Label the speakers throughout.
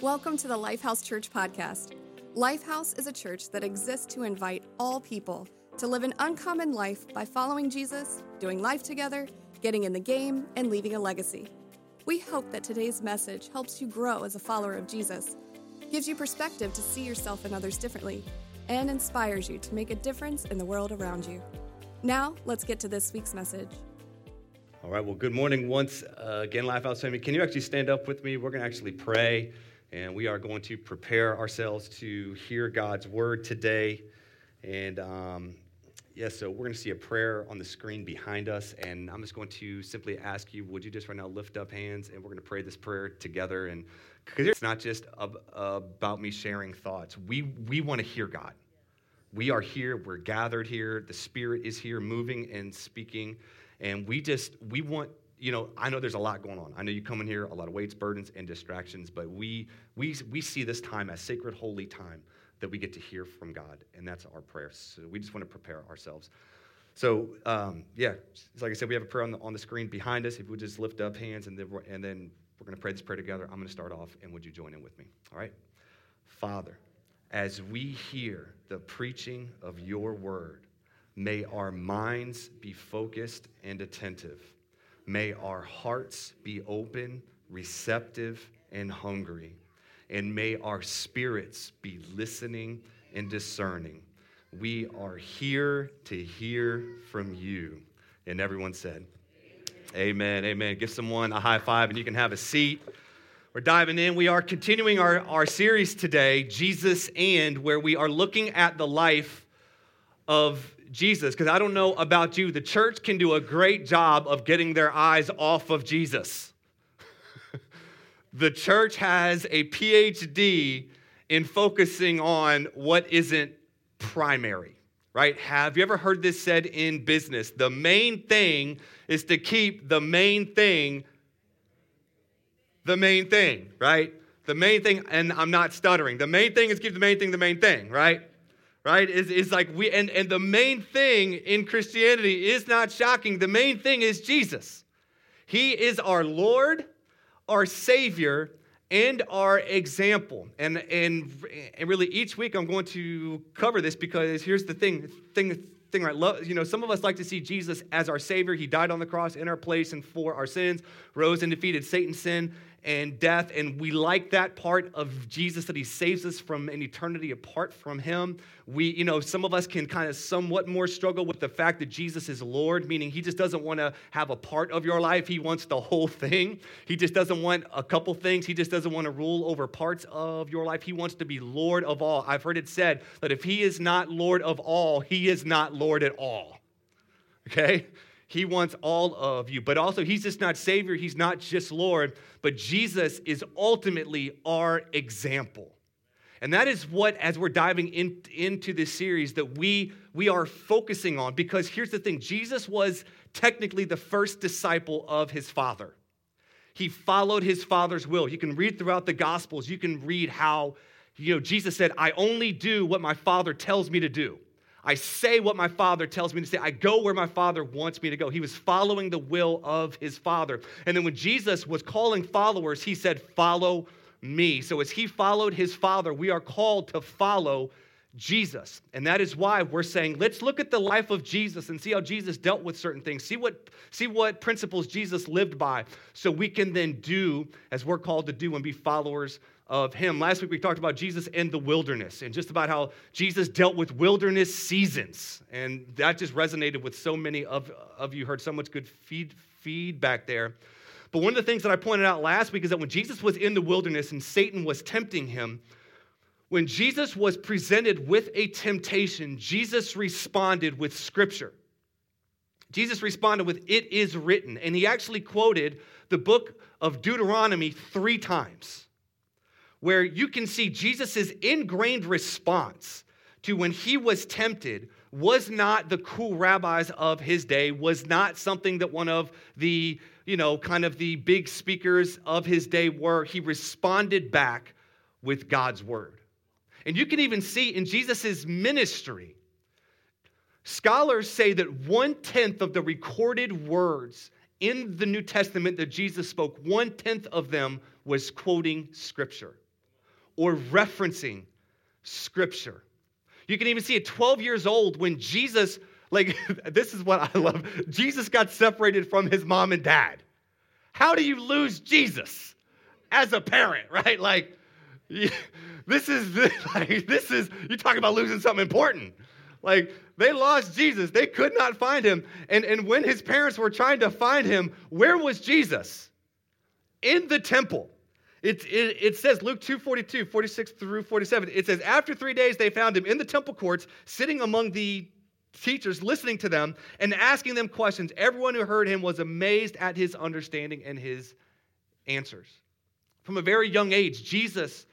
Speaker 1: Welcome to the Lifehouse Church podcast. Lifehouse is a church that exists to invite all people to live an uncommon life by following Jesus, doing life together, getting in the game, and leaving a legacy. We hope that today's message helps you grow as a follower of Jesus, gives you perspective to see yourself and others differently, and inspires you to make a difference in the world around you. Now, let's get to this week's message.
Speaker 2: All right, well, good morning once uh, again, Lifehouse family. Can you actually stand up with me? We're going to actually pray and we are going to prepare ourselves to hear God's word today. And um, yeah, so we're going to see a prayer on the screen behind us, and I'm just going to simply ask you, would you just right now lift up hands, and we're going to pray this prayer together, and because it's not just ab- about me sharing thoughts. We we want to hear God. We are here. We're gathered here. The Spirit is here, moving and speaking, and we just we want you know, I know there's a lot going on. I know you come in here, a lot of weights, burdens, and distractions, but we, we, we see this time as sacred, holy time that we get to hear from God, and that's our prayer. So we just want to prepare ourselves. So, um, yeah, like I said, we have a prayer on the, on the screen behind us. If we just lift up hands, and then, and then we're going to pray this prayer together. I'm going to start off, and would you join in with me? All right? Father, as we hear the preaching of your word, may our minds be focused and attentive May our hearts be open, receptive, and hungry. And may our spirits be listening and discerning. We are here to hear from you. And everyone said, Amen. Amen. Amen. Give someone a high five and you can have a seat. We're diving in. We are continuing our, our series today, Jesus and, where we are looking at the life of Jesus, because I don't know about you, the church can do a great job of getting their eyes off of Jesus. the church has a PhD in focusing on what isn't primary, right? Have you ever heard this said in business? The main thing is to keep the main thing the main thing, right? The main thing, and I'm not stuttering. The main thing is keep the main thing the main thing, right? Right? Is, is like we and, and the main thing in christianity is not shocking. The main thing is jesus. He is our lord our savior and our example. And and and really each week i'm going to cover this because here's the thing thing thing right love you know some of us like to see jesus as our savior. He died on the cross in our place and for our sins rose and defeated satan's sin and death. And we like that part of Jesus that he saves us from an eternity apart from him. We, you know, some of us can kind of somewhat more struggle with the fact that Jesus is Lord, meaning he just doesn't want to have a part of your life. He wants the whole thing. He just doesn't want a couple things. He just doesn't want to rule over parts of your life. He wants to be Lord of all. I've heard it said that if he is not Lord of all, he is not Lord at all. Okay? He wants all of you. But also, He's just not Savior, He's not just Lord, but Jesus is ultimately our example. And that is what, as we're diving in, into this series, that we, we are focusing on. Because here's the thing Jesus was technically the first disciple of his Father. He followed his Father's will. You can read throughout the Gospels, you can read how, you know, Jesus said, I only do what my Father tells me to do. I say what my father tells me to say. I go where my father wants me to go. He was following the will of his father. And then when Jesus was calling followers, he said, Follow me. So as he followed his father, we are called to follow Jesus. And that is why we're saying, let's look at the life of Jesus and see how Jesus dealt with certain things. See what, see what principles Jesus lived by so we can then do as we're called to do and be followers of him. Last week we talked about Jesus in the wilderness and just about how Jesus dealt with wilderness seasons. And that just resonated with so many of, of you, heard so much good feed, feedback there. But one of the things that I pointed out last week is that when Jesus was in the wilderness and Satan was tempting him, when Jesus was presented with a temptation, Jesus responded with scripture. Jesus responded with, It is written. And he actually quoted the book of Deuteronomy three times where you can see Jesus' ingrained response to when he was tempted was not the cool rabbis of his day, was not something that one of the, you know, kind of the big speakers of his day were. He responded back with God's word. And you can even see in Jesus' ministry, scholars say that one tenth of the recorded words in the New Testament that Jesus spoke, one tenth of them was quoting scripture. Or referencing Scripture. You can even see at 12 years old when Jesus, like, this is what I love. Jesus got separated from his mom and dad. How do you lose Jesus as a parent, right? Like, this is like this is you're talking about losing something important. Like they lost Jesus. They could not find him. And, and when his parents were trying to find him, where was Jesus? In the temple. It, it, it says, Luke 2 42, 46 through 47, it says, After three days, they found him in the temple courts, sitting among the teachers, listening to them and asking them questions. Everyone who heard him was amazed at his understanding and his answers. From a very young age, Jesus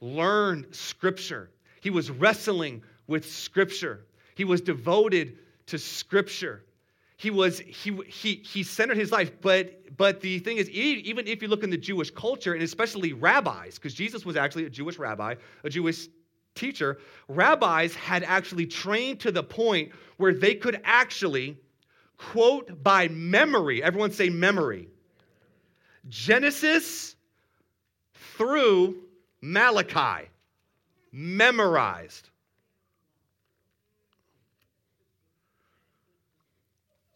Speaker 2: learned scripture. He was wrestling with scripture. He was devoted to scripture. He was he he he centered his life, but but the thing is, even if you look in the Jewish culture, and especially rabbis, because Jesus was actually a Jewish rabbi, a Jewish teacher, rabbis had actually trained to the point where they could actually quote by memory. Everyone say memory. Genesis through Malachi, memorized.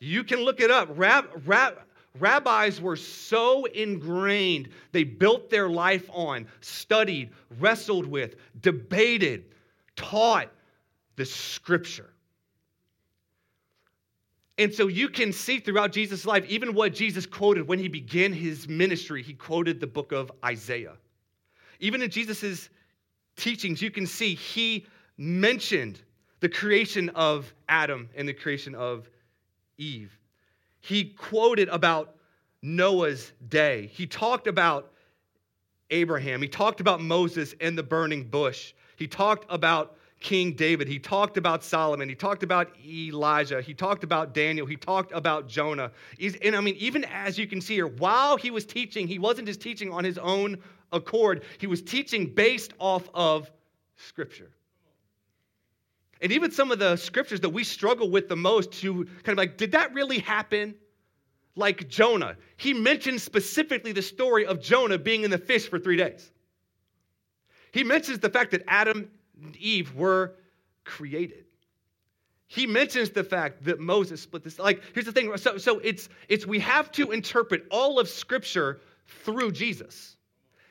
Speaker 2: You can look it up. Rab, rab, rabbis were so ingrained, they built their life on, studied, wrestled with, debated, taught the scripture. And so you can see throughout Jesus' life, even what Jesus quoted when he began his ministry, he quoted the book of Isaiah. Even in Jesus' teachings, you can see he mentioned the creation of Adam and the creation of Eve. He quoted about Noah's day. He talked about Abraham. He talked about Moses and the burning bush. He talked about King David. He talked about Solomon. He talked about Elijah. He talked about Daniel. He talked about Jonah. He's, and I mean, even as you can see here, while he was teaching, he wasn't just teaching on his own accord, he was teaching based off of Scripture. And even some of the scriptures that we struggle with the most to kind of like, did that really happen? Like Jonah. He mentions specifically the story of Jonah being in the fish for three days. He mentions the fact that Adam and Eve were created. He mentions the fact that Moses split this. Like, here's the thing. So, so it's it's we have to interpret all of Scripture through Jesus.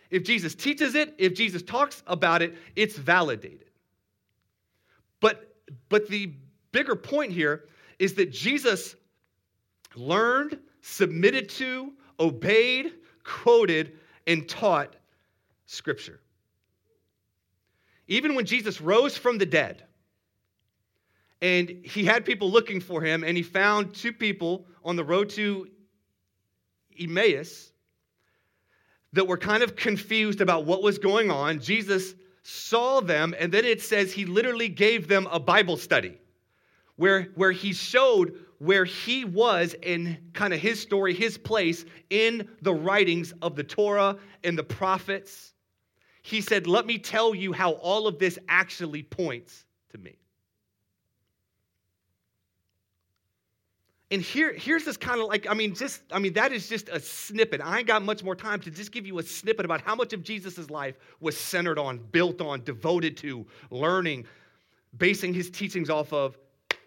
Speaker 2: If Jesus teaches it, if Jesus talks about it, it's validated. But, the bigger point here is that Jesus learned, submitted to, obeyed, quoted, and taught Scripture. Even when Jesus rose from the dead, and he had people looking for him, and he found two people on the road to Emmaus that were kind of confused about what was going on. Jesus saw them, and then it says he literally gave them a Bible study where, where he showed where he was in kind of his story, his place in the writings of the Torah and the prophets. He said, Let me tell you how all of this actually points to me. And here, here's this kind of like, I mean, just, I mean, that is just a snippet. I ain't got much more time to just give you a snippet about how much of Jesus' life was centered on, built on, devoted to, learning, basing his teachings off of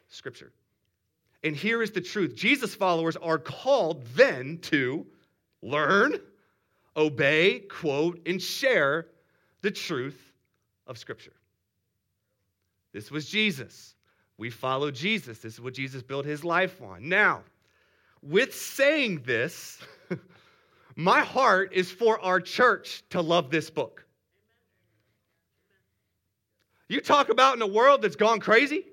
Speaker 2: Scripture. And here is the truth Jesus followers are called then to learn, obey, quote, and share the truth of Scripture. This was Jesus. We follow Jesus. This is what Jesus built his life on. Now, with saying this, my heart is for our church to love this book. You talk about in a world that's gone crazy,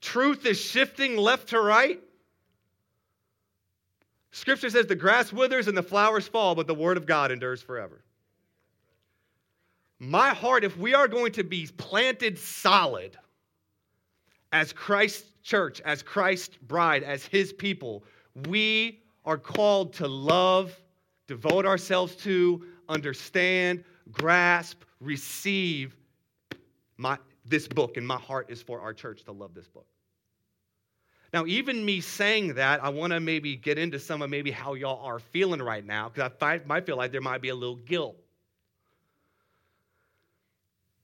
Speaker 2: truth is shifting left to right. Scripture says the grass withers and the flowers fall, but the word of God endures forever. My heart, if we are going to be planted solid, as Christ's church, as Christ's bride, as his people, we are called to love, devote ourselves to, understand, grasp, receive my, this book. And my heart is for our church to love this book. Now, even me saying that, I want to maybe get into some of maybe how y'all are feeling right now, because I might feel like there might be a little guilt.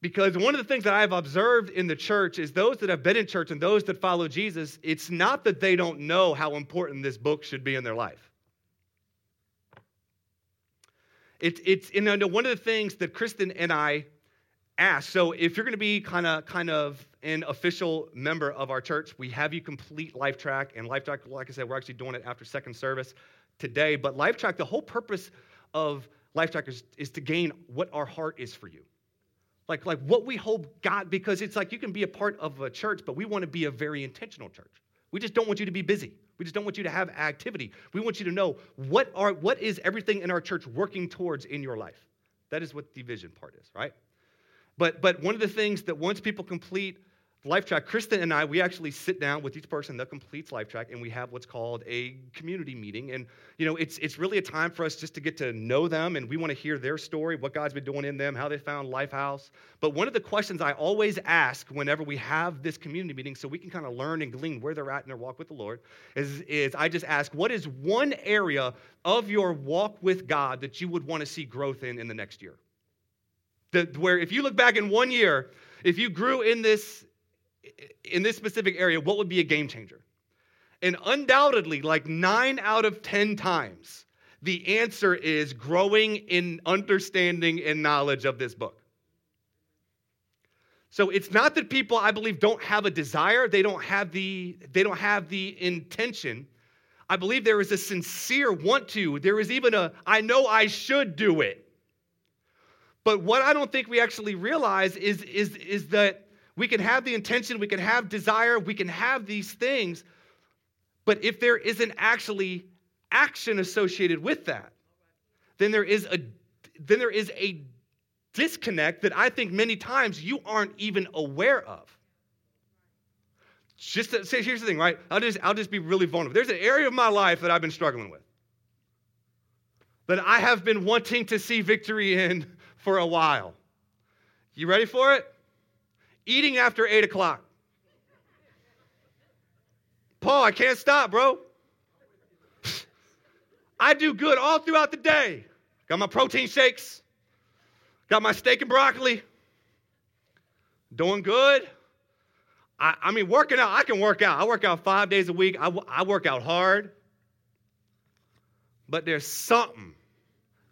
Speaker 2: Because one of the things that I've observed in the church is those that have been in church and those that follow Jesus, it's not that they don't know how important this book should be in their life. It, it's one of the things that Kristen and I ask. So if you're going to be kind of kind of an official member of our church, we have you complete LifeTrack. And LifeTrack, like I said, we're actually doing it after second service today. But LifeTrack, the whole purpose of LifeTrack is, is to gain what our heart is for you. Like, like what we hope God, because it's like you can be a part of a church, but we want to be a very intentional church. We just don't want you to be busy. We just don't want you to have activity. We want you to know what are what is everything in our church working towards in your life. That is what the vision part is, right? But but one of the things that once people complete LifeTrack, Kristen and I, we actually sit down with each person that completes LifeTrack, and we have what's called a community meeting. And you know, it's it's really a time for us just to get to know them, and we want to hear their story, what God's been doing in them, how they found Lifehouse. But one of the questions I always ask whenever we have this community meeting, so we can kind of learn and glean where they're at in their walk with the Lord, is is I just ask, what is one area of your walk with God that you would want to see growth in in the next year? That where if you look back in one year, if you grew in this in this specific area, what would be a game changer? And undoubtedly, like nine out of 10 times, the answer is growing in understanding and knowledge of this book. So it's not that people, I believe, don't have a desire, they don't have the, they don't have the intention. I believe there is a sincere want to. There is even a, I know I should do it. But what I don't think we actually realize is, is, is that we can have the intention, we can have desire, we can have these things, but if there isn't actually action associated with that, then there is a then there is a disconnect that I think many times you aren't even aware of. Just to say, here's the thing, right? I'll just I'll just be really vulnerable. There's an area of my life that I've been struggling with. That I have been wanting to see victory in for a while. You ready for it? Eating after 8 o'clock. Paul, I can't stop, bro. I do good all throughout the day. Got my protein shakes, got my steak and broccoli. Doing good. I, I mean, working out, I can work out. I work out five days a week, I, I work out hard. But there's something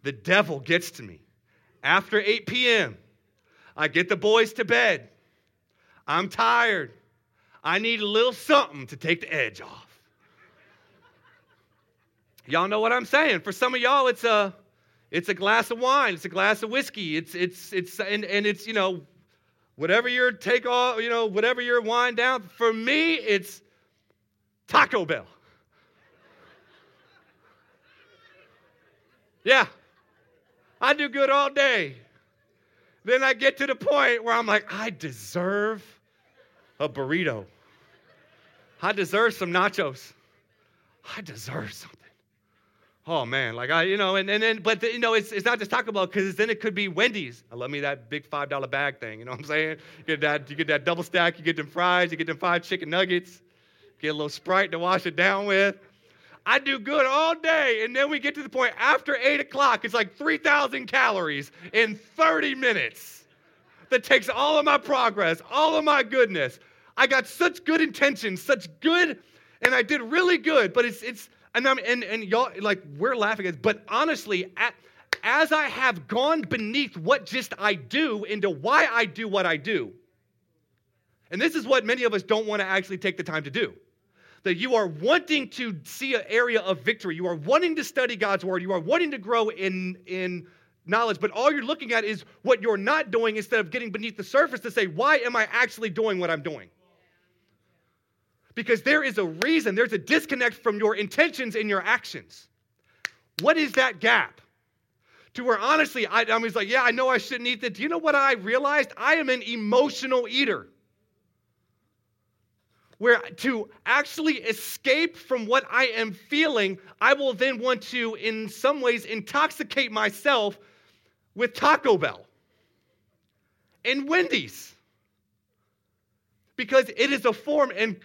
Speaker 2: the devil gets to me. After 8 p.m., I get the boys to bed. I'm tired. I need a little something to take the edge off. Y'all know what I'm saying. For some of y'all, it's a it's a glass of wine, it's a glass of whiskey, it's it's it's and, and it's you know whatever your take off, you know, whatever your wine down. For me, it's Taco Bell. Yeah. I do good all day. Then I get to the point where I'm like, I deserve a burrito. I deserve some nachos. I deserve something. Oh man, like I, you know, and, and then, but the, you know, it's, it's not just Taco Bell because then it could be Wendy's. I love me that big five dollar bag thing. You know what I'm saying? You get that, you get that double stack. You get them fries. You get them five chicken nuggets. Get a little Sprite to wash it down with. I do good all day, and then we get to the point after eight o'clock. It's like 3,000 calories in 30 minutes. That takes all of my progress, all of my goodness. I got such good intentions, such good, and I did really good. But it's it's and I'm and and y'all like we're laughing at, it, but honestly, at, as I have gone beneath what just I do into why I do what I do, and this is what many of us don't want to actually take the time to do. That you are wanting to see an area of victory. You are wanting to study God's word. You are wanting to grow in in knowledge, but all you're looking at is what you're not doing instead of getting beneath the surface to say, why am I actually doing what I'm doing? Because there is a reason, there's a disconnect from your intentions and your actions. What is that gap? To where honestly, I, I was like, yeah, I know I shouldn't eat that. Do you know what I realized? I am an emotional eater. Where to actually escape from what I am feeling, I will then want to, in some ways, intoxicate myself with Taco Bell and Wendy's because it is a form and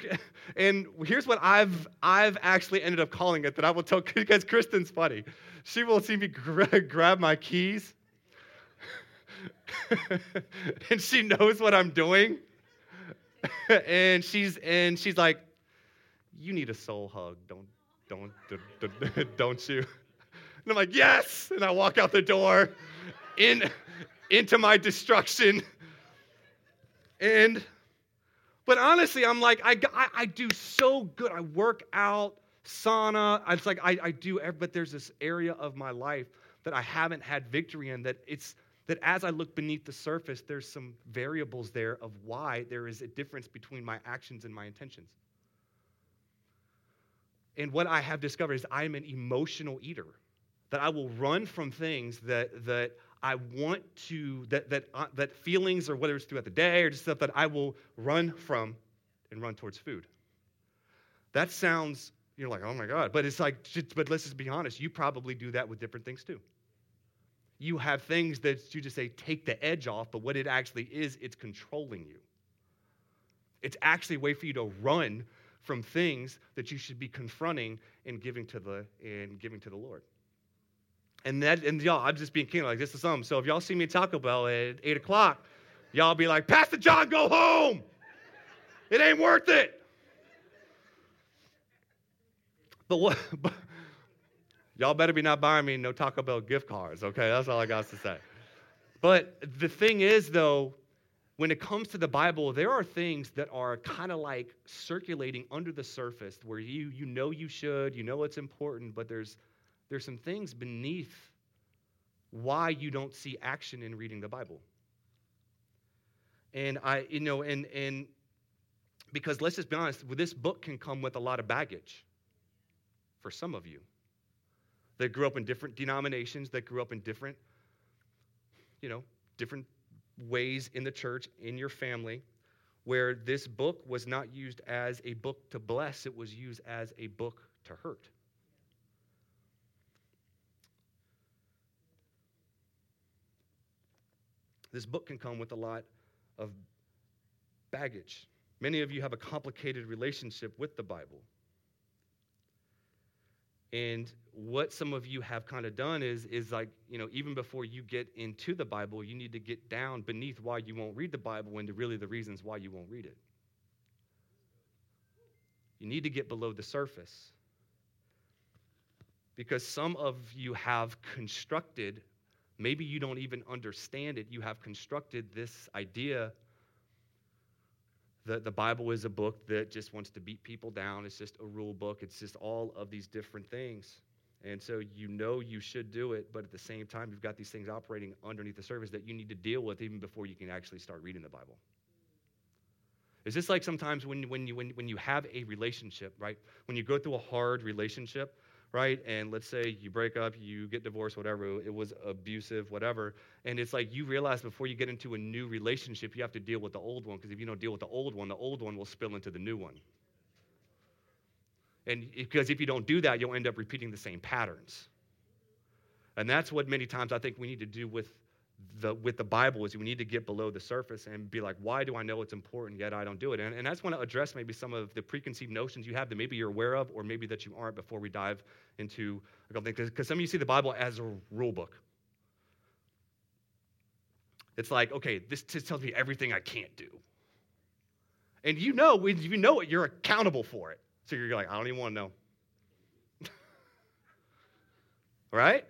Speaker 2: and here's what I've I've actually ended up calling it that I will tell because Kristen's funny. She will see me gra- grab my keys and she knows what I'm doing. and she's and she's like, "You need a soul hug, don't don't don't, don't you?" And I'm like, "Yes!" And I walk out the door, in into my destruction. And but honestly, I'm like, I, I, I do so good. I work out, sauna. It's like I, I do, but there's this area of my life that I haven't had victory in that it's that as I look beneath the surface, there's some variables there of why there is a difference between my actions and my intentions. And what I have discovered is I'm an emotional eater, that I will run from things that, that I want to, that, that, uh, that feelings or whether it's throughout the day or just stuff that I will run from and run towards food. That sounds, you're like, oh my God. But it's like, but let's just be honest, you probably do that with different things too you have things that you just say take the edge off, but what it actually is, it's controlling you. It's actually a way for you to run from things that you should be confronting and giving to the and giving to the Lord. And that and y'all, I'm just being king like this is something. So if y'all see me Taco Bell at eight o'clock, y'all be like, Pastor John, go home. It ain't worth it. But what? But, Y'all better be not buying me no Taco Bell gift cards, okay? That's all I got to say. But the thing is, though, when it comes to the Bible, there are things that are kind of like circulating under the surface where you, you know you should, you know it's important, but there's, there's some things beneath why you don't see action in reading the Bible. And I, you know, and, and because let's just be honest, this book can come with a lot of baggage for some of you that grew up in different denominations, that grew up in different, you know, different ways in the church, in your family, where this book was not used as a book to bless, it was used as a book to hurt. This book can come with a lot of baggage. Many of you have a complicated relationship with the Bible. And what some of you have kind of done is, is like, you know, even before you get into the Bible, you need to get down beneath why you won't read the Bible and really the reasons why you won't read it. You need to get below the surface. Because some of you have constructed, maybe you don't even understand it, you have constructed this idea that the Bible is a book that just wants to beat people down. It's just a rule book. It's just all of these different things. And so you know you should do it, but at the same time, you've got these things operating underneath the surface that you need to deal with even before you can actually start reading the Bible. Is this like sometimes when, when, you, when, when you have a relationship, right? When you go through a hard relationship, right? And let's say you break up, you get divorced, whatever, it was abusive, whatever. And it's like you realize before you get into a new relationship, you have to deal with the old one, because if you don't deal with the old one, the old one will spill into the new one. And because if you don't do that, you'll end up repeating the same patterns. And that's what many times I think we need to do with the, with the Bible is we need to get below the surface and be like, why do I know it's important yet I don't do it? And, and I just want to address maybe some of the preconceived notions you have that maybe you're aware of or maybe that you aren't before we dive into a couple things. Because some of you see the Bible as a rule book. It's like, okay, this tells me everything I can't do. And you know, when you know it, you're accountable for it. So you're like, I don't even want to know. right?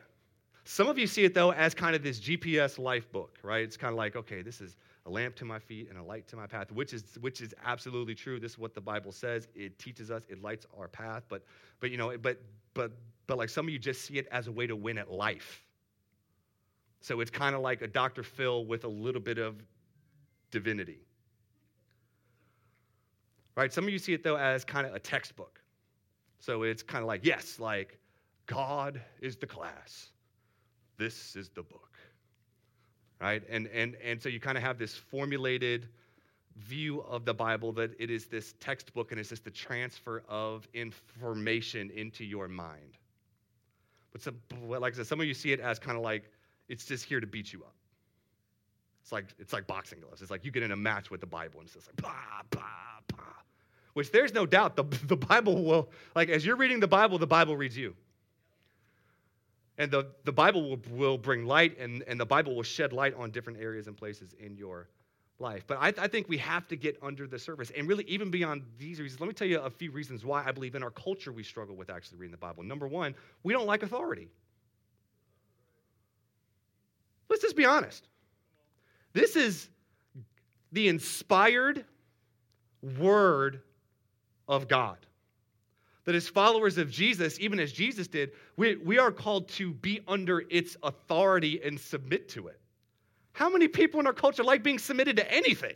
Speaker 2: Some of you see it, though, as kind of this GPS life book, right? It's kind of like, okay, this is a lamp to my feet and a light to my path, which is, which is absolutely true. This is what the Bible says. It teaches us, it lights our path. But, but you know, but, but, but like some of you just see it as a way to win at life. So it's kind of like a Dr. Phil with a little bit of divinity. Right? Some of you see it, though, as kind of a textbook. So it's kind of like, yes, like God is the class this is the book right? And and and so you kind of have this formulated view of the bible that it is this textbook and it's just the transfer of information into your mind. But some, like i said some of you see it as kind of like it's just here to beat you up. It's like it's like boxing gloves. It's like you get in a match with the bible and it's just like bah, bah, bah. which there's no doubt the, the bible will like as you're reading the bible the bible reads you And the, the Bible will, will bring light, and, and the Bible will shed light on different areas and places in your life. But I, I think we have to get under the surface. And really, even beyond these reasons, let me tell you a few reasons why I believe in our culture we struggle with actually reading the Bible. Number one, we don't like authority. Let's just be honest. This is the inspired word of God that as followers of Jesus, even as Jesus did, we, we are called to be under its authority and submit to it. How many people in our culture like being submitted to anything?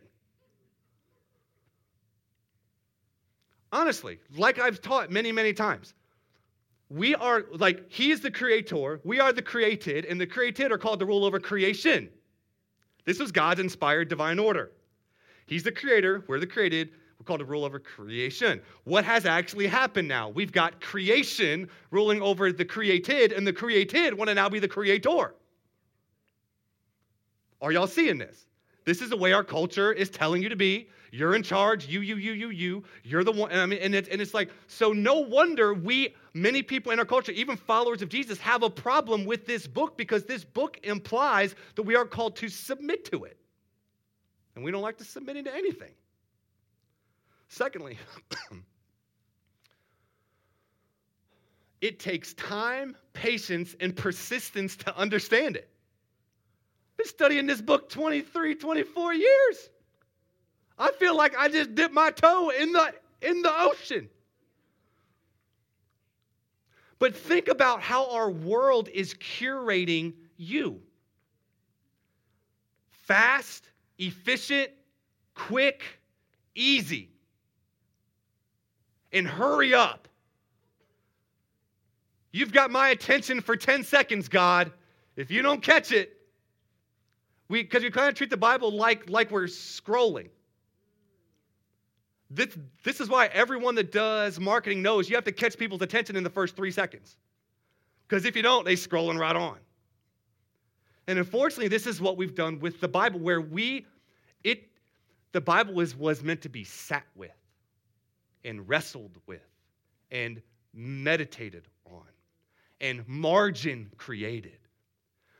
Speaker 2: Honestly, like I've taught many, many times, we are like, He is the creator, we are the created, and the created are called to rule over creation. This was God's inspired divine order. He's the creator, we're the created, we're called to rule over creation. What has actually happened now? We've got creation ruling over the created, and the created want to now be the creator. Are y'all seeing this? This is the way our culture is telling you to be. You're in charge. You, you, you, you, you. You're the one. And I mean, and it's, and it's like, so no wonder we, many people in our culture, even followers of Jesus, have a problem with this book because this book implies that we are called to submit to it. And we don't like to submit to anything. Secondly, it takes time, patience, and persistence to understand it. I've been studying this book 23, 24 years. I feel like I just dipped my toe in the, in the ocean. But think about how our world is curating you fast, efficient, quick, easy and hurry up. You've got my attention for 10 seconds, God. If you don't catch it, we because you kind of treat the Bible like, like we're scrolling. This, this is why everyone that does marketing knows you have to catch people's attention in the first three seconds. Because if you don't, they scrolling right on. And unfortunately, this is what we've done with the Bible, where we, it, the Bible was, was meant to be sat with and wrestled with and meditated on and margin created.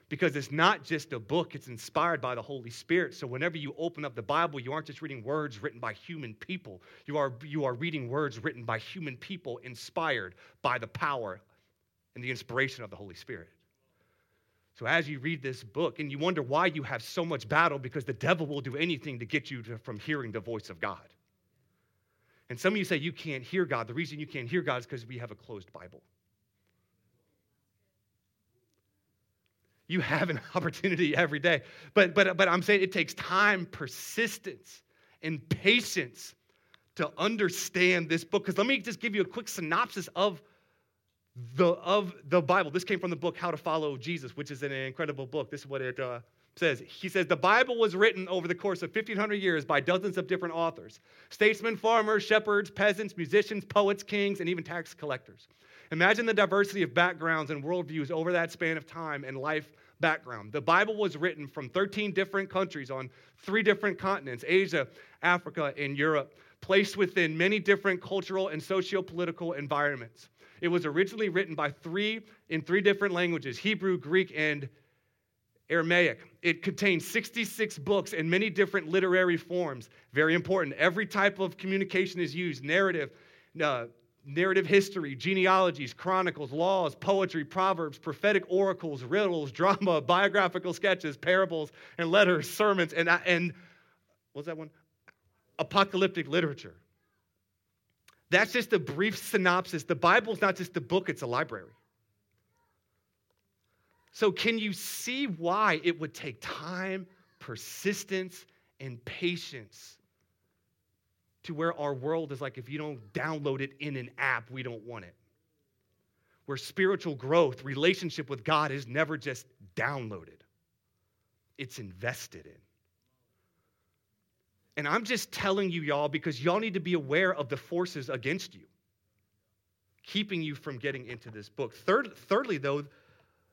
Speaker 2: Because it's not just a book, it's inspired by the Holy Spirit. So whenever you open up the Bible, you aren't just reading words written by human people. You are, you are reading words written by human people, inspired by the power and the inspiration of the Holy Spirit. So as you read this book, and you wonder why you have so much battle, because the devil will do anything to get you to, from hearing the voice of God. And some of you say you can't hear God. The reason you can't hear God is because we have a closed Bible. You have an opportunity every day. But, but, but I'm saying it takes time, persistence, and patience to understand this book. Because let me just give you a quick synopsis of the, of the Bible. This came from the book How to Follow Jesus, which is an incredible book. This is what it uh, says. He says the Bible was written over the course of 1,500 years by dozens of different authors statesmen, farmers, shepherds, peasants, musicians, poets, kings, and even tax collectors. Imagine the diversity of backgrounds and worldviews over that span of time and life background. The Bible was written from 13 different countries on three different continents Asia, Africa, and Europe, placed within many different cultural and socio political environments. It was originally written by three in three different languages Hebrew, Greek, and Aramaic. It contains 66 books in many different literary forms. Very important. Every type of communication is used narrative, uh, narrative history, genealogies, chronicles, laws, poetry, proverbs, prophetic oracles, riddles, drama, biographical sketches, parables, and letters, sermons, and, and what's that one? Apocalyptic literature. That's just a brief synopsis. The Bible's not just a book, it's a library. So, can you see why it would take time, persistence, and patience to where our world is like if you don't download it in an app, we don't want it? Where spiritual growth, relationship with God is never just downloaded, it's invested in. And I'm just telling you, y'all, because y'all need to be aware of the forces against you, keeping you from getting into this book. Third, thirdly, though,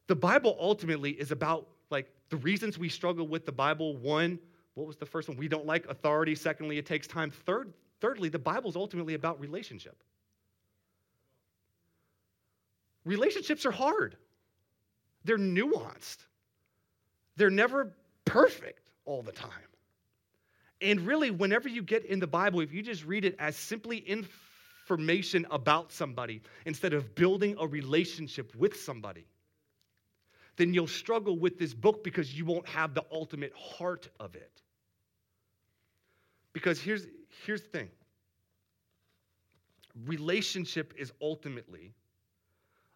Speaker 2: the Bible ultimately is about like the reasons we struggle with the Bible. One, what was the first one? We don't like authority. Secondly, it takes time. Third, thirdly, the Bible is ultimately about relationship. Relationships are hard. they're nuanced. They're never perfect all the time. And really, whenever you get in the Bible, if you just read it as simply information about somebody instead of building a relationship with somebody, then you'll struggle with this book because you won't have the ultimate heart of it. Because here's, here's the thing relationship is ultimately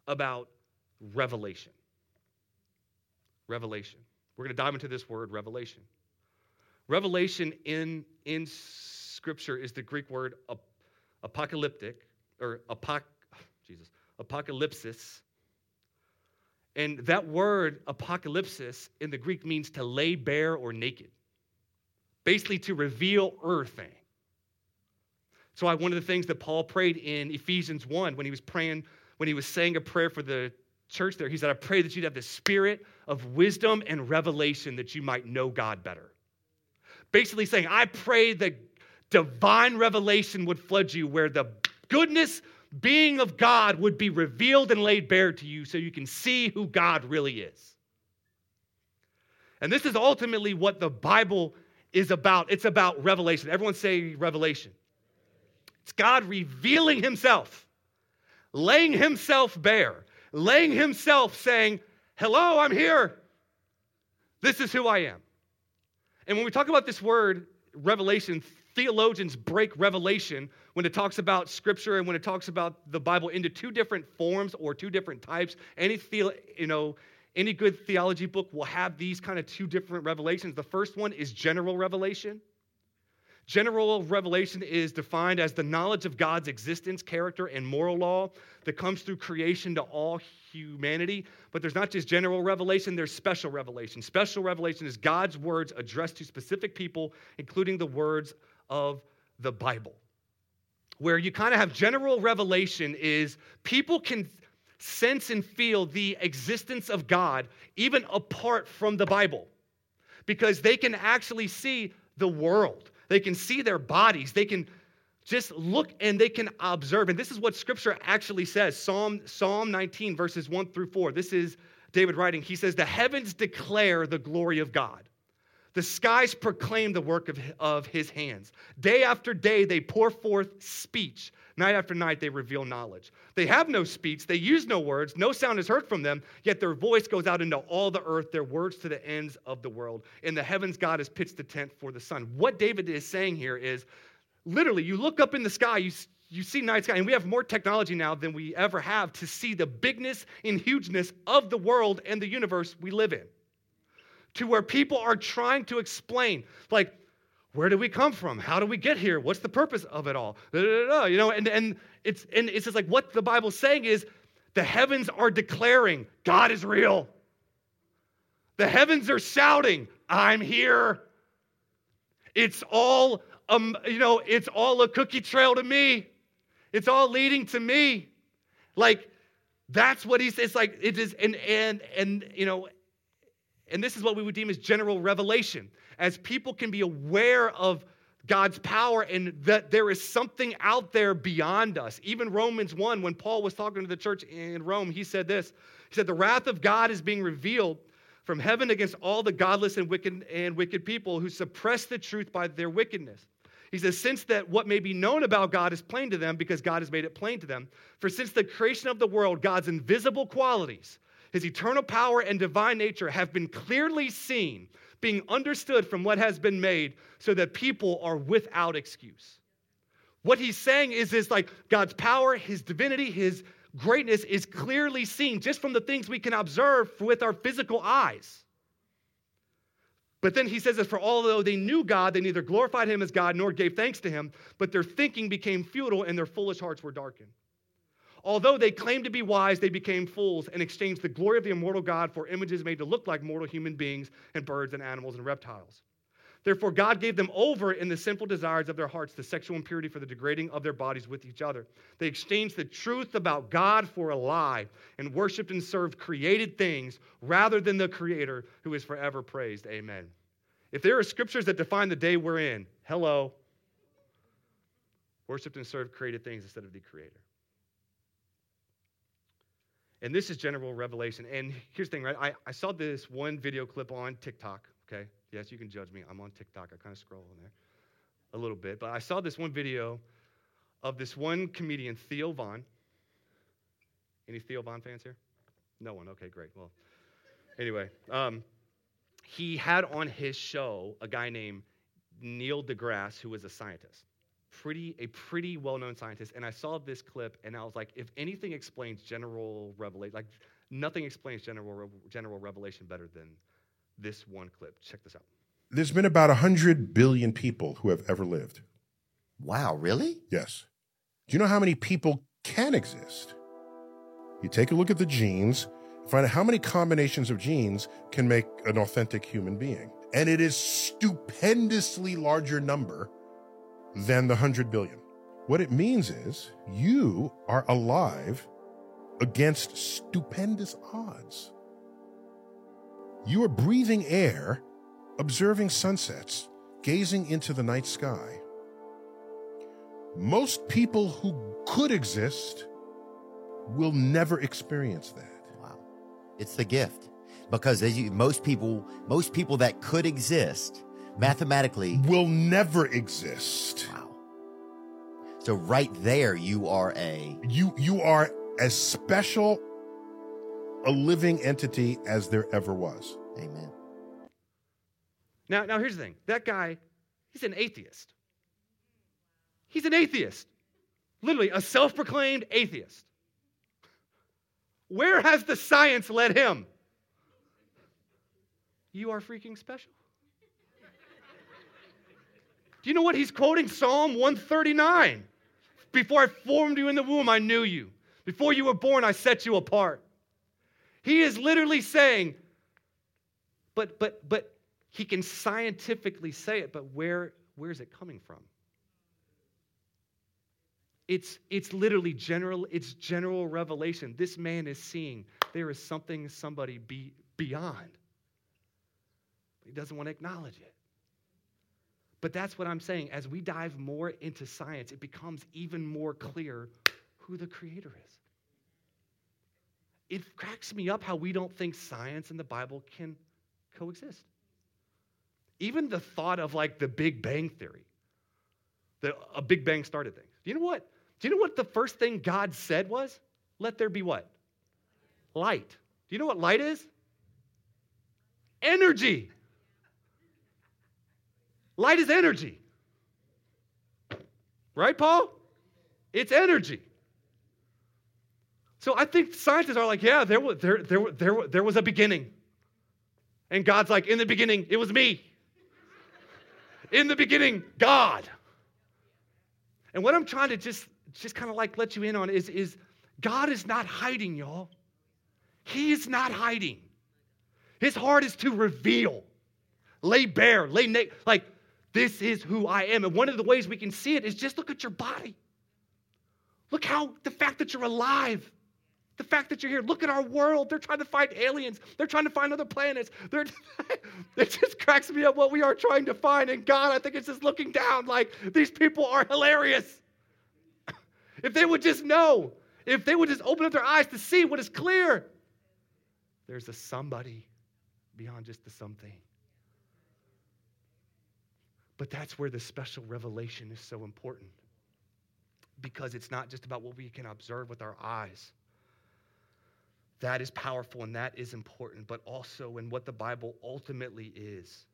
Speaker 2: about revelation. Revelation. We're going to dive into this word, revelation. Revelation in, in Scripture is the Greek word ap- apocalyptic, or apoc- Jesus, apocalypsis. And that word, apocalypsis, in the Greek means to lay bare or naked, basically to reveal earth thing. So, I, one of the things that Paul prayed in Ephesians 1 when he was praying, when he was saying a prayer for the church there, he said, I pray that you'd have the spirit of wisdom and revelation that you might know God better. Basically, saying, I pray that divine revelation would flood you where the goodness, being of God would be revealed and laid bare to you so you can see who God really is. And this is ultimately what the Bible is about. It's about revelation. Everyone say revelation. It's God revealing himself, laying himself bare, laying himself saying, Hello, I'm here. This is who I am. And when we talk about this word, revelation, theologians break revelation when it talks about scripture and when it talks about the Bible into two different forms or two different types. Any the, you know, any good theology book will have these kind of two different revelations. The first one is general revelation. General revelation is defined as the knowledge of God's existence, character, and moral law that comes through creation to all humanity. But there's not just general revelation, there's special revelation. Special revelation is God's words addressed to specific people, including the words of the Bible. Where you kind of have general revelation is people can sense and feel the existence of God even apart from the Bible because they can actually see the world they can see their bodies. They can just look and they can observe. And this is what scripture actually says Psalm, Psalm 19, verses 1 through 4. This is David writing. He says, The heavens declare the glory of God. The skies proclaim the work of, of his hands. Day after day, they pour forth speech. Night after night, they reveal knowledge. They have no speech, they use no words, no sound is heard from them, yet their voice goes out into all the earth, their words to the ends of the world. In the heavens, God has pitched the tent for the sun. What David is saying here is literally, you look up in the sky, you, you see night sky, and we have more technology now than we ever have to see the bigness and hugeness of the world and the universe we live in to where people are trying to explain, like, where do we come from? How do we get here? What's the purpose of it all? Da, da, da, you know, and, and it's and it's just like what the Bible's saying is the heavens are declaring God is real. The heavens are shouting, I'm here. It's all um, you know, it's all a cookie trail to me. It's all leading to me. Like that's what he says. It's like it is, and and and you know, and this is what we would deem as general revelation, as people can be aware of God's power and that there is something out there beyond us. Even Romans 1, when Paul was talking to the church in Rome, he said this He said, The wrath of God is being revealed from heaven against all the godless and wicked, and wicked people who suppress the truth by their wickedness. He says, Since that what may be known about God is plain to them, because God has made it plain to them, for since the creation of the world, God's invisible qualities, his eternal power and divine nature have been clearly seen, being understood from what has been made, so that people are without excuse. What he's saying is, is like God's power, his divinity, his greatness is clearly seen just from the things we can observe with our physical eyes. But then he says that for although they knew God, they neither glorified him as God nor gave thanks to him, but their thinking became futile and their foolish hearts were darkened. Although they claimed to be wise, they became fools and exchanged the glory of the immortal God for images made to look like mortal human beings and birds and animals and reptiles. Therefore, God gave them over in the sinful desires of their hearts to sexual impurity for the degrading of their bodies with each other. They exchanged the truth about God for a lie and worshiped and served created things rather than the Creator who is forever praised. Amen. If there are scriptures that define the day we're in, hello, worshiped and served created things instead of the Creator. And this is general revelation. And here's the thing, right? I, I saw this one video clip on TikTok, okay? Yes, you can judge me. I'm on TikTok. I kind of scroll in there a little bit. But I saw this one video of this one comedian, Theo Von. Any Theo Von fans here? No one. Okay, great. Well, anyway, um, he had on his show a guy named Neil deGrasse, who was a scientist pretty a pretty well-known scientist and i saw this clip and i was like if anything explains general revelation like nothing explains general general revelation better than this one clip. Check this out.
Speaker 3: There's been about 100 billion people who have ever lived.
Speaker 4: Wow really?
Speaker 3: Yes. Do you know how many people can exist? You take a look at the genes find out how many combinations of genes can make an authentic human being. And it is stupendously larger number than the 100 billion. What it means is you are alive against stupendous odds. You are breathing air, observing sunsets, gazing into the night sky. Most people who could exist will never experience that.
Speaker 4: Wow. It's the gift. Because you, most people, most people that could exist mathematically
Speaker 3: will never exist.
Speaker 4: Wow. So right there you are a
Speaker 3: you you are as special a living entity as there ever was.
Speaker 4: Amen.
Speaker 2: Now now here's the thing. That guy, he's an atheist. He's an atheist. Literally a self-proclaimed atheist. Where has the science led him? You are freaking special. Do you know what he's quoting? Psalm 139. Before I formed you in the womb, I knew you. Before you were born, I set you apart. He is literally saying, but but but he can scientifically say it, but where where is it coming from? It's it's literally general, it's general revelation. This man is seeing there is something somebody be beyond. He doesn't want to acknowledge it. But that's what I'm saying. As we dive more into science, it becomes even more clear who the creator is. It cracks me up how we don't think science and the Bible can coexist. Even the thought of like the Big Bang Theory, the, a Big Bang started things. Do you know what? Do you know what the first thing God said was? Let there be what? Light. Do you know what light is? Energy. Light is energy. Right, Paul? It's energy. So I think scientists are like, yeah, there was, there, there, there, there was a beginning. And God's like, in the beginning, it was me. In the beginning, God. And what I'm trying to just, just kind of like let you in on is, is God is not hiding, y'all. He is not hiding. His heart is to reveal, lay bare, lay naked. Like, this is who I am. And one of the ways we can see it is just look at your body. Look how the fact that you're alive, the fact that you're here. Look at our world. They're trying to find aliens, they're trying to find other planets. They're, it just cracks me up what we are trying to find. And God, I think it's just looking down like these people are hilarious. if they would just know, if they would just open up their eyes to see what is clear, there's a somebody beyond just the something. But that's where the special revelation is so important. Because it's not just about what we can observe with our eyes. That is powerful and that is important, but also in what the Bible ultimately is.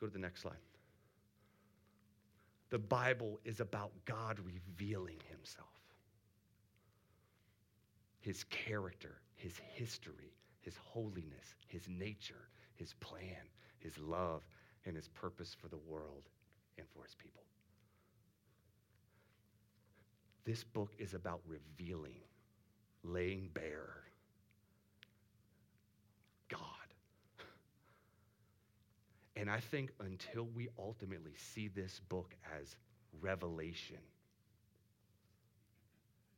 Speaker 2: Go to the next slide. The Bible is about God revealing himself, his character, his history, his holiness, his nature, his plan, his love, and his purpose for the world and for his people. This book is about revealing, laying bare God. And I think until we ultimately see this book as revelation,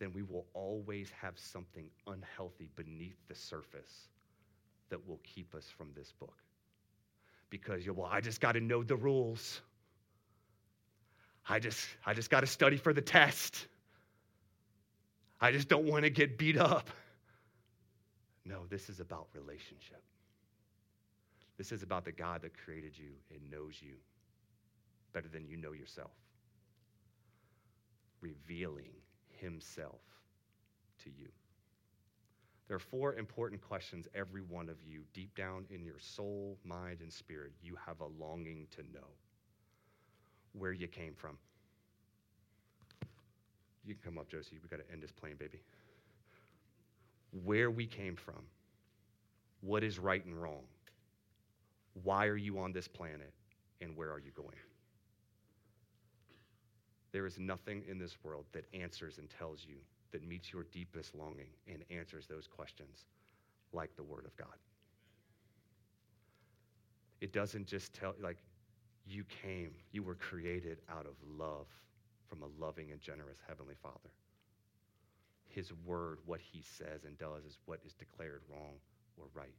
Speaker 2: then we will always have something unhealthy beneath the surface that will keep us from this book. Because you're, well, I just got to know the rules. I just, I just got to study for the test. I just don't want to get beat up. No, this is about relationship. This is about the God that created you and knows you better than you know yourself, revealing himself to you. There are four important questions every one of you, deep down in your soul, mind, and spirit, you have a longing to know where you came from. You can come up, Josie. We got to end this plane, baby. Where we came from. What is right and wrong? Why are you on this planet? And where are you going? There is nothing in this world that answers and tells you that meets your deepest longing and answers those questions like the Word of God. It doesn't just tell, like, you came, you were created out of love from a loving and generous Heavenly Father. His Word, what He says and does, is what is declared wrong or right.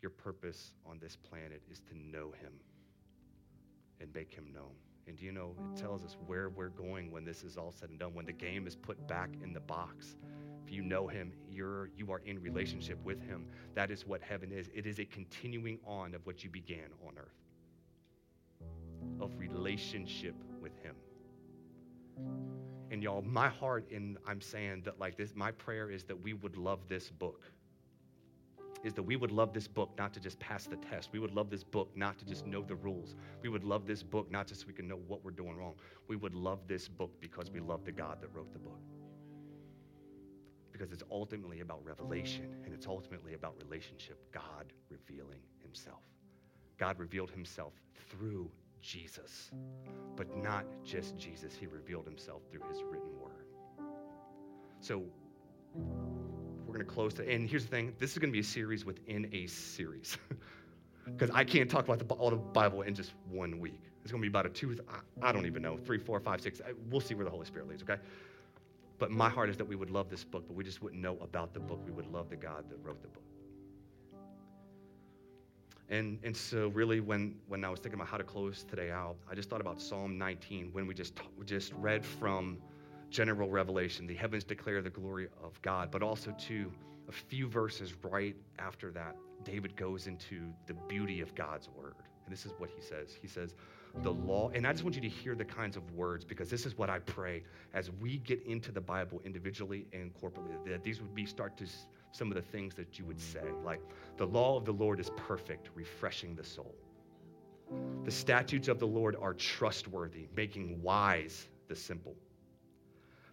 Speaker 2: Your purpose on this planet is to know Him and make Him known. And you know, it tells us where we're going when this is all said and done, when the game is put back in the box. If you know him, you're, you are in relationship with him. That is what heaven is. It is a continuing on of what you began on earth, of relationship with him. And y'all, my heart, and I'm saying that like this, my prayer is that we would love this book is that we would love this book not to just pass the test. We would love this book not to just know the rules. We would love this book not just so we can know what we're doing wrong. We would love this book because we love the God that wrote the book. Because it's ultimately about revelation and it's ultimately about relationship. God revealing himself. God revealed himself through Jesus, but not just Jesus. He revealed himself through his written word. So, we're going to close. To, and here's the thing this is going to be a series within a series. Because I can't talk about the, all the Bible in just one week. It's going to be about a two, I, I don't even know, three, four, five, six. I, we'll see where the Holy Spirit leads, okay? But my heart is that we would love this book, but we just wouldn't know about the book. We would love the God that wrote the book. And, and so really when, when I was thinking about how to close today out, I just thought about Psalm 19 when we just, just read from general revelation. The heavens declare the glory of God, but also to a few verses right after that, David goes into the beauty of God's word. And this is what he says. He says, the law, and I just want you to hear the kinds of words because this is what I pray as we get into the Bible individually and corporately, that these would be start to some of the things that you would say. Like, the law of the Lord is perfect, refreshing the soul. The statutes of the Lord are trustworthy, making wise the simple.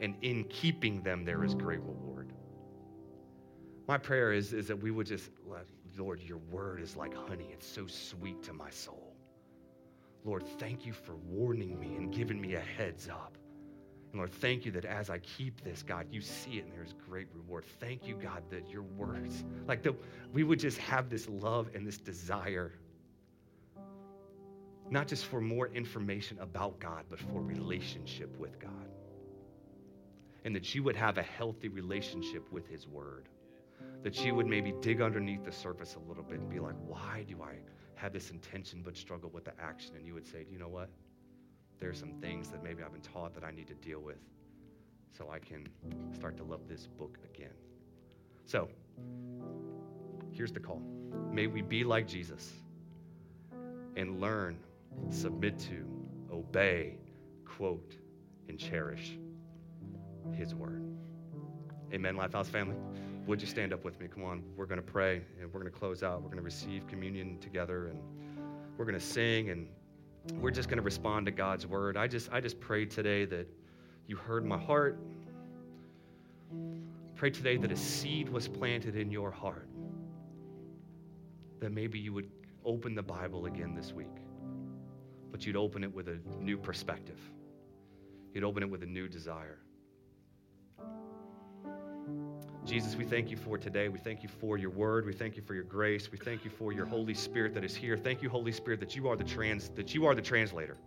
Speaker 2: and in keeping them, there is great reward. My prayer is, is that we would just Lord, your word is like honey. It's so sweet to my soul. Lord, thank you for warning me and giving me a heads up. And Lord, thank you that as I keep this, God, you see it and there's great reward. Thank you, God, that your words, like that we would just have this love and this desire, not just for more information about God, but for relationship with God and that you would have a healthy relationship with His Word. That you would maybe dig underneath the surface a little bit and be like, why do I have this intention but struggle with the action? And you would say, you know what? There are some things that maybe I've been taught that I need to deal with so I can start to love this book again. So, here's the call May we be like Jesus and learn, submit to, obey, quote, and cherish his word. Amen, Lifehouse family. Would you stand up with me? Come on, we're going to pray and we're going to close out. We're going to receive communion together and we're going to sing and we're just going to respond to God's word. I just I just pray today that you heard my heart. Pray today that a seed was planted in your heart. That maybe you would open the Bible again this week. But you'd open it with a new perspective. You'd open it with a new desire. Jesus, we thank you for today. We thank you for your word. We thank you for your grace. We thank you for your Holy Spirit that is here. Thank you, Holy Spirit, that you are the trans that you are the translator.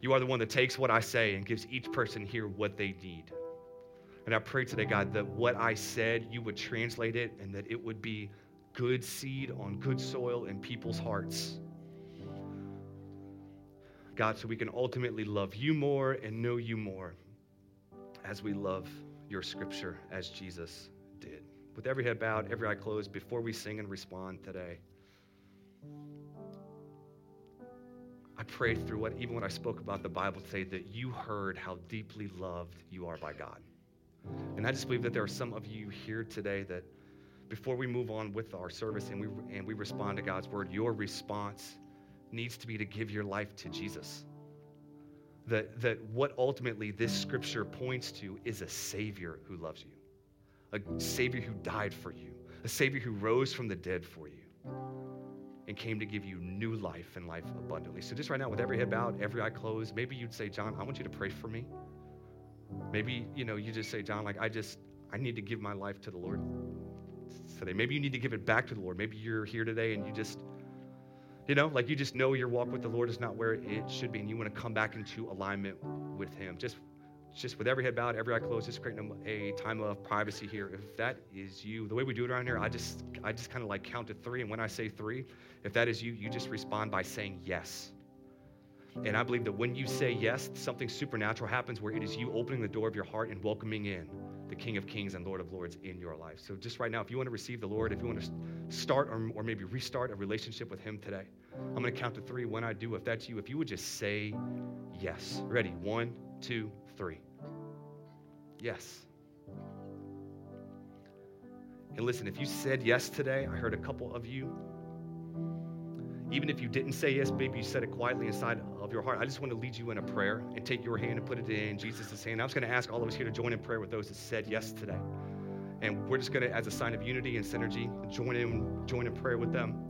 Speaker 2: You are the one that takes what I say and gives each person here what they need. And I pray today, God, that what I said, you would translate it and that it would be good seed on good soil in people's hearts. God, so we can ultimately love you more and know you more as we love your scripture as Jesus did. With every head bowed, every eye closed, before we sing and respond today, I pray through what, even when I spoke about the Bible today, that you heard how deeply loved you are by God. And I just believe that there are some of you here today that before we move on with our service and we, and we respond to God's word, your response needs to be to give your life to Jesus. That, that what ultimately this scripture points to is a Savior who loves you, a Savior who died for you, a Savior who rose from the dead for you and came to give you new life and life abundantly. So, just right now, with every head bowed, every eye closed, maybe you'd say, John, I want you to pray for me. Maybe, you know, you just say, John, like, I just, I need to give my life to the Lord today. Maybe you need to give it back to the Lord. Maybe you're here today and you just, you know, like you just know your walk with the Lord is not where it should be, and you want to come back into alignment with Him. Just, just with every head bowed, every eye closed, just creating a, time of privacy here. If that is you, the way we do it around here, I just, I just kind of like count to three, and when I say three, if that is you, you just respond by saying yes. And I believe that when you say yes, something supernatural happens where it is you opening the door of your heart and welcoming in the King of Kings and Lord of Lords in your life. So, just right now, if you want to receive the Lord, if you want to start or, or maybe restart a relationship with Him today, I'm going to count to three. When I do, if that's you, if you would just say yes. Ready? One, two, three. Yes. And listen, if you said yes today, I heard a couple of you even if you didn't say yes, maybe you said it quietly inside of your heart. I just want to lead you in a prayer and take your hand and put it in Jesus' hand. I was going to ask all of us here to join in prayer with those that said yes today. And we're just going to, as a sign of unity and synergy, join in, join in prayer with them.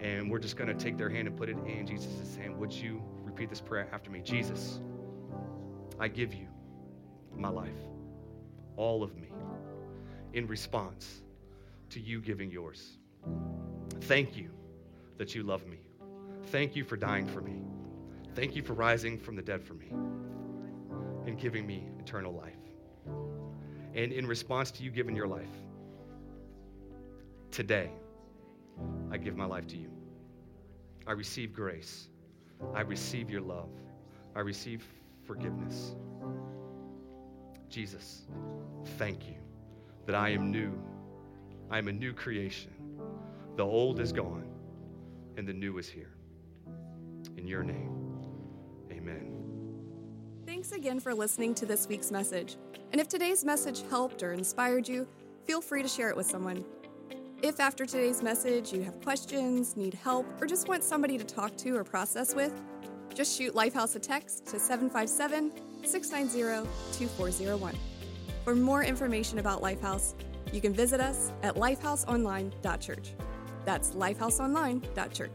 Speaker 2: And we're just going to take their hand and put it in Jesus' hand. Would you repeat this prayer after me? Jesus, I give you my life, all of me, in response to you giving yours. Thank you that you love me. Thank you for dying for me. Thank you for rising from the dead for me and giving me eternal life. And in response to you giving your life, today, I give my life to you. I receive grace. I receive your love. I receive forgiveness. Jesus, thank you that I am new. I am a new creation. The old is gone and the new is here. In your name, amen.
Speaker 1: Thanks again for listening to this week's message. And if today's message helped or inspired you, feel free to share it with someone. If after today's message you have questions, need help, or just want somebody to talk to or process with, just shoot Lifehouse a text to 757 690 2401. For more information about Lifehouse, you can visit us at lifehouseonline.church. That's lifehouseonline.church.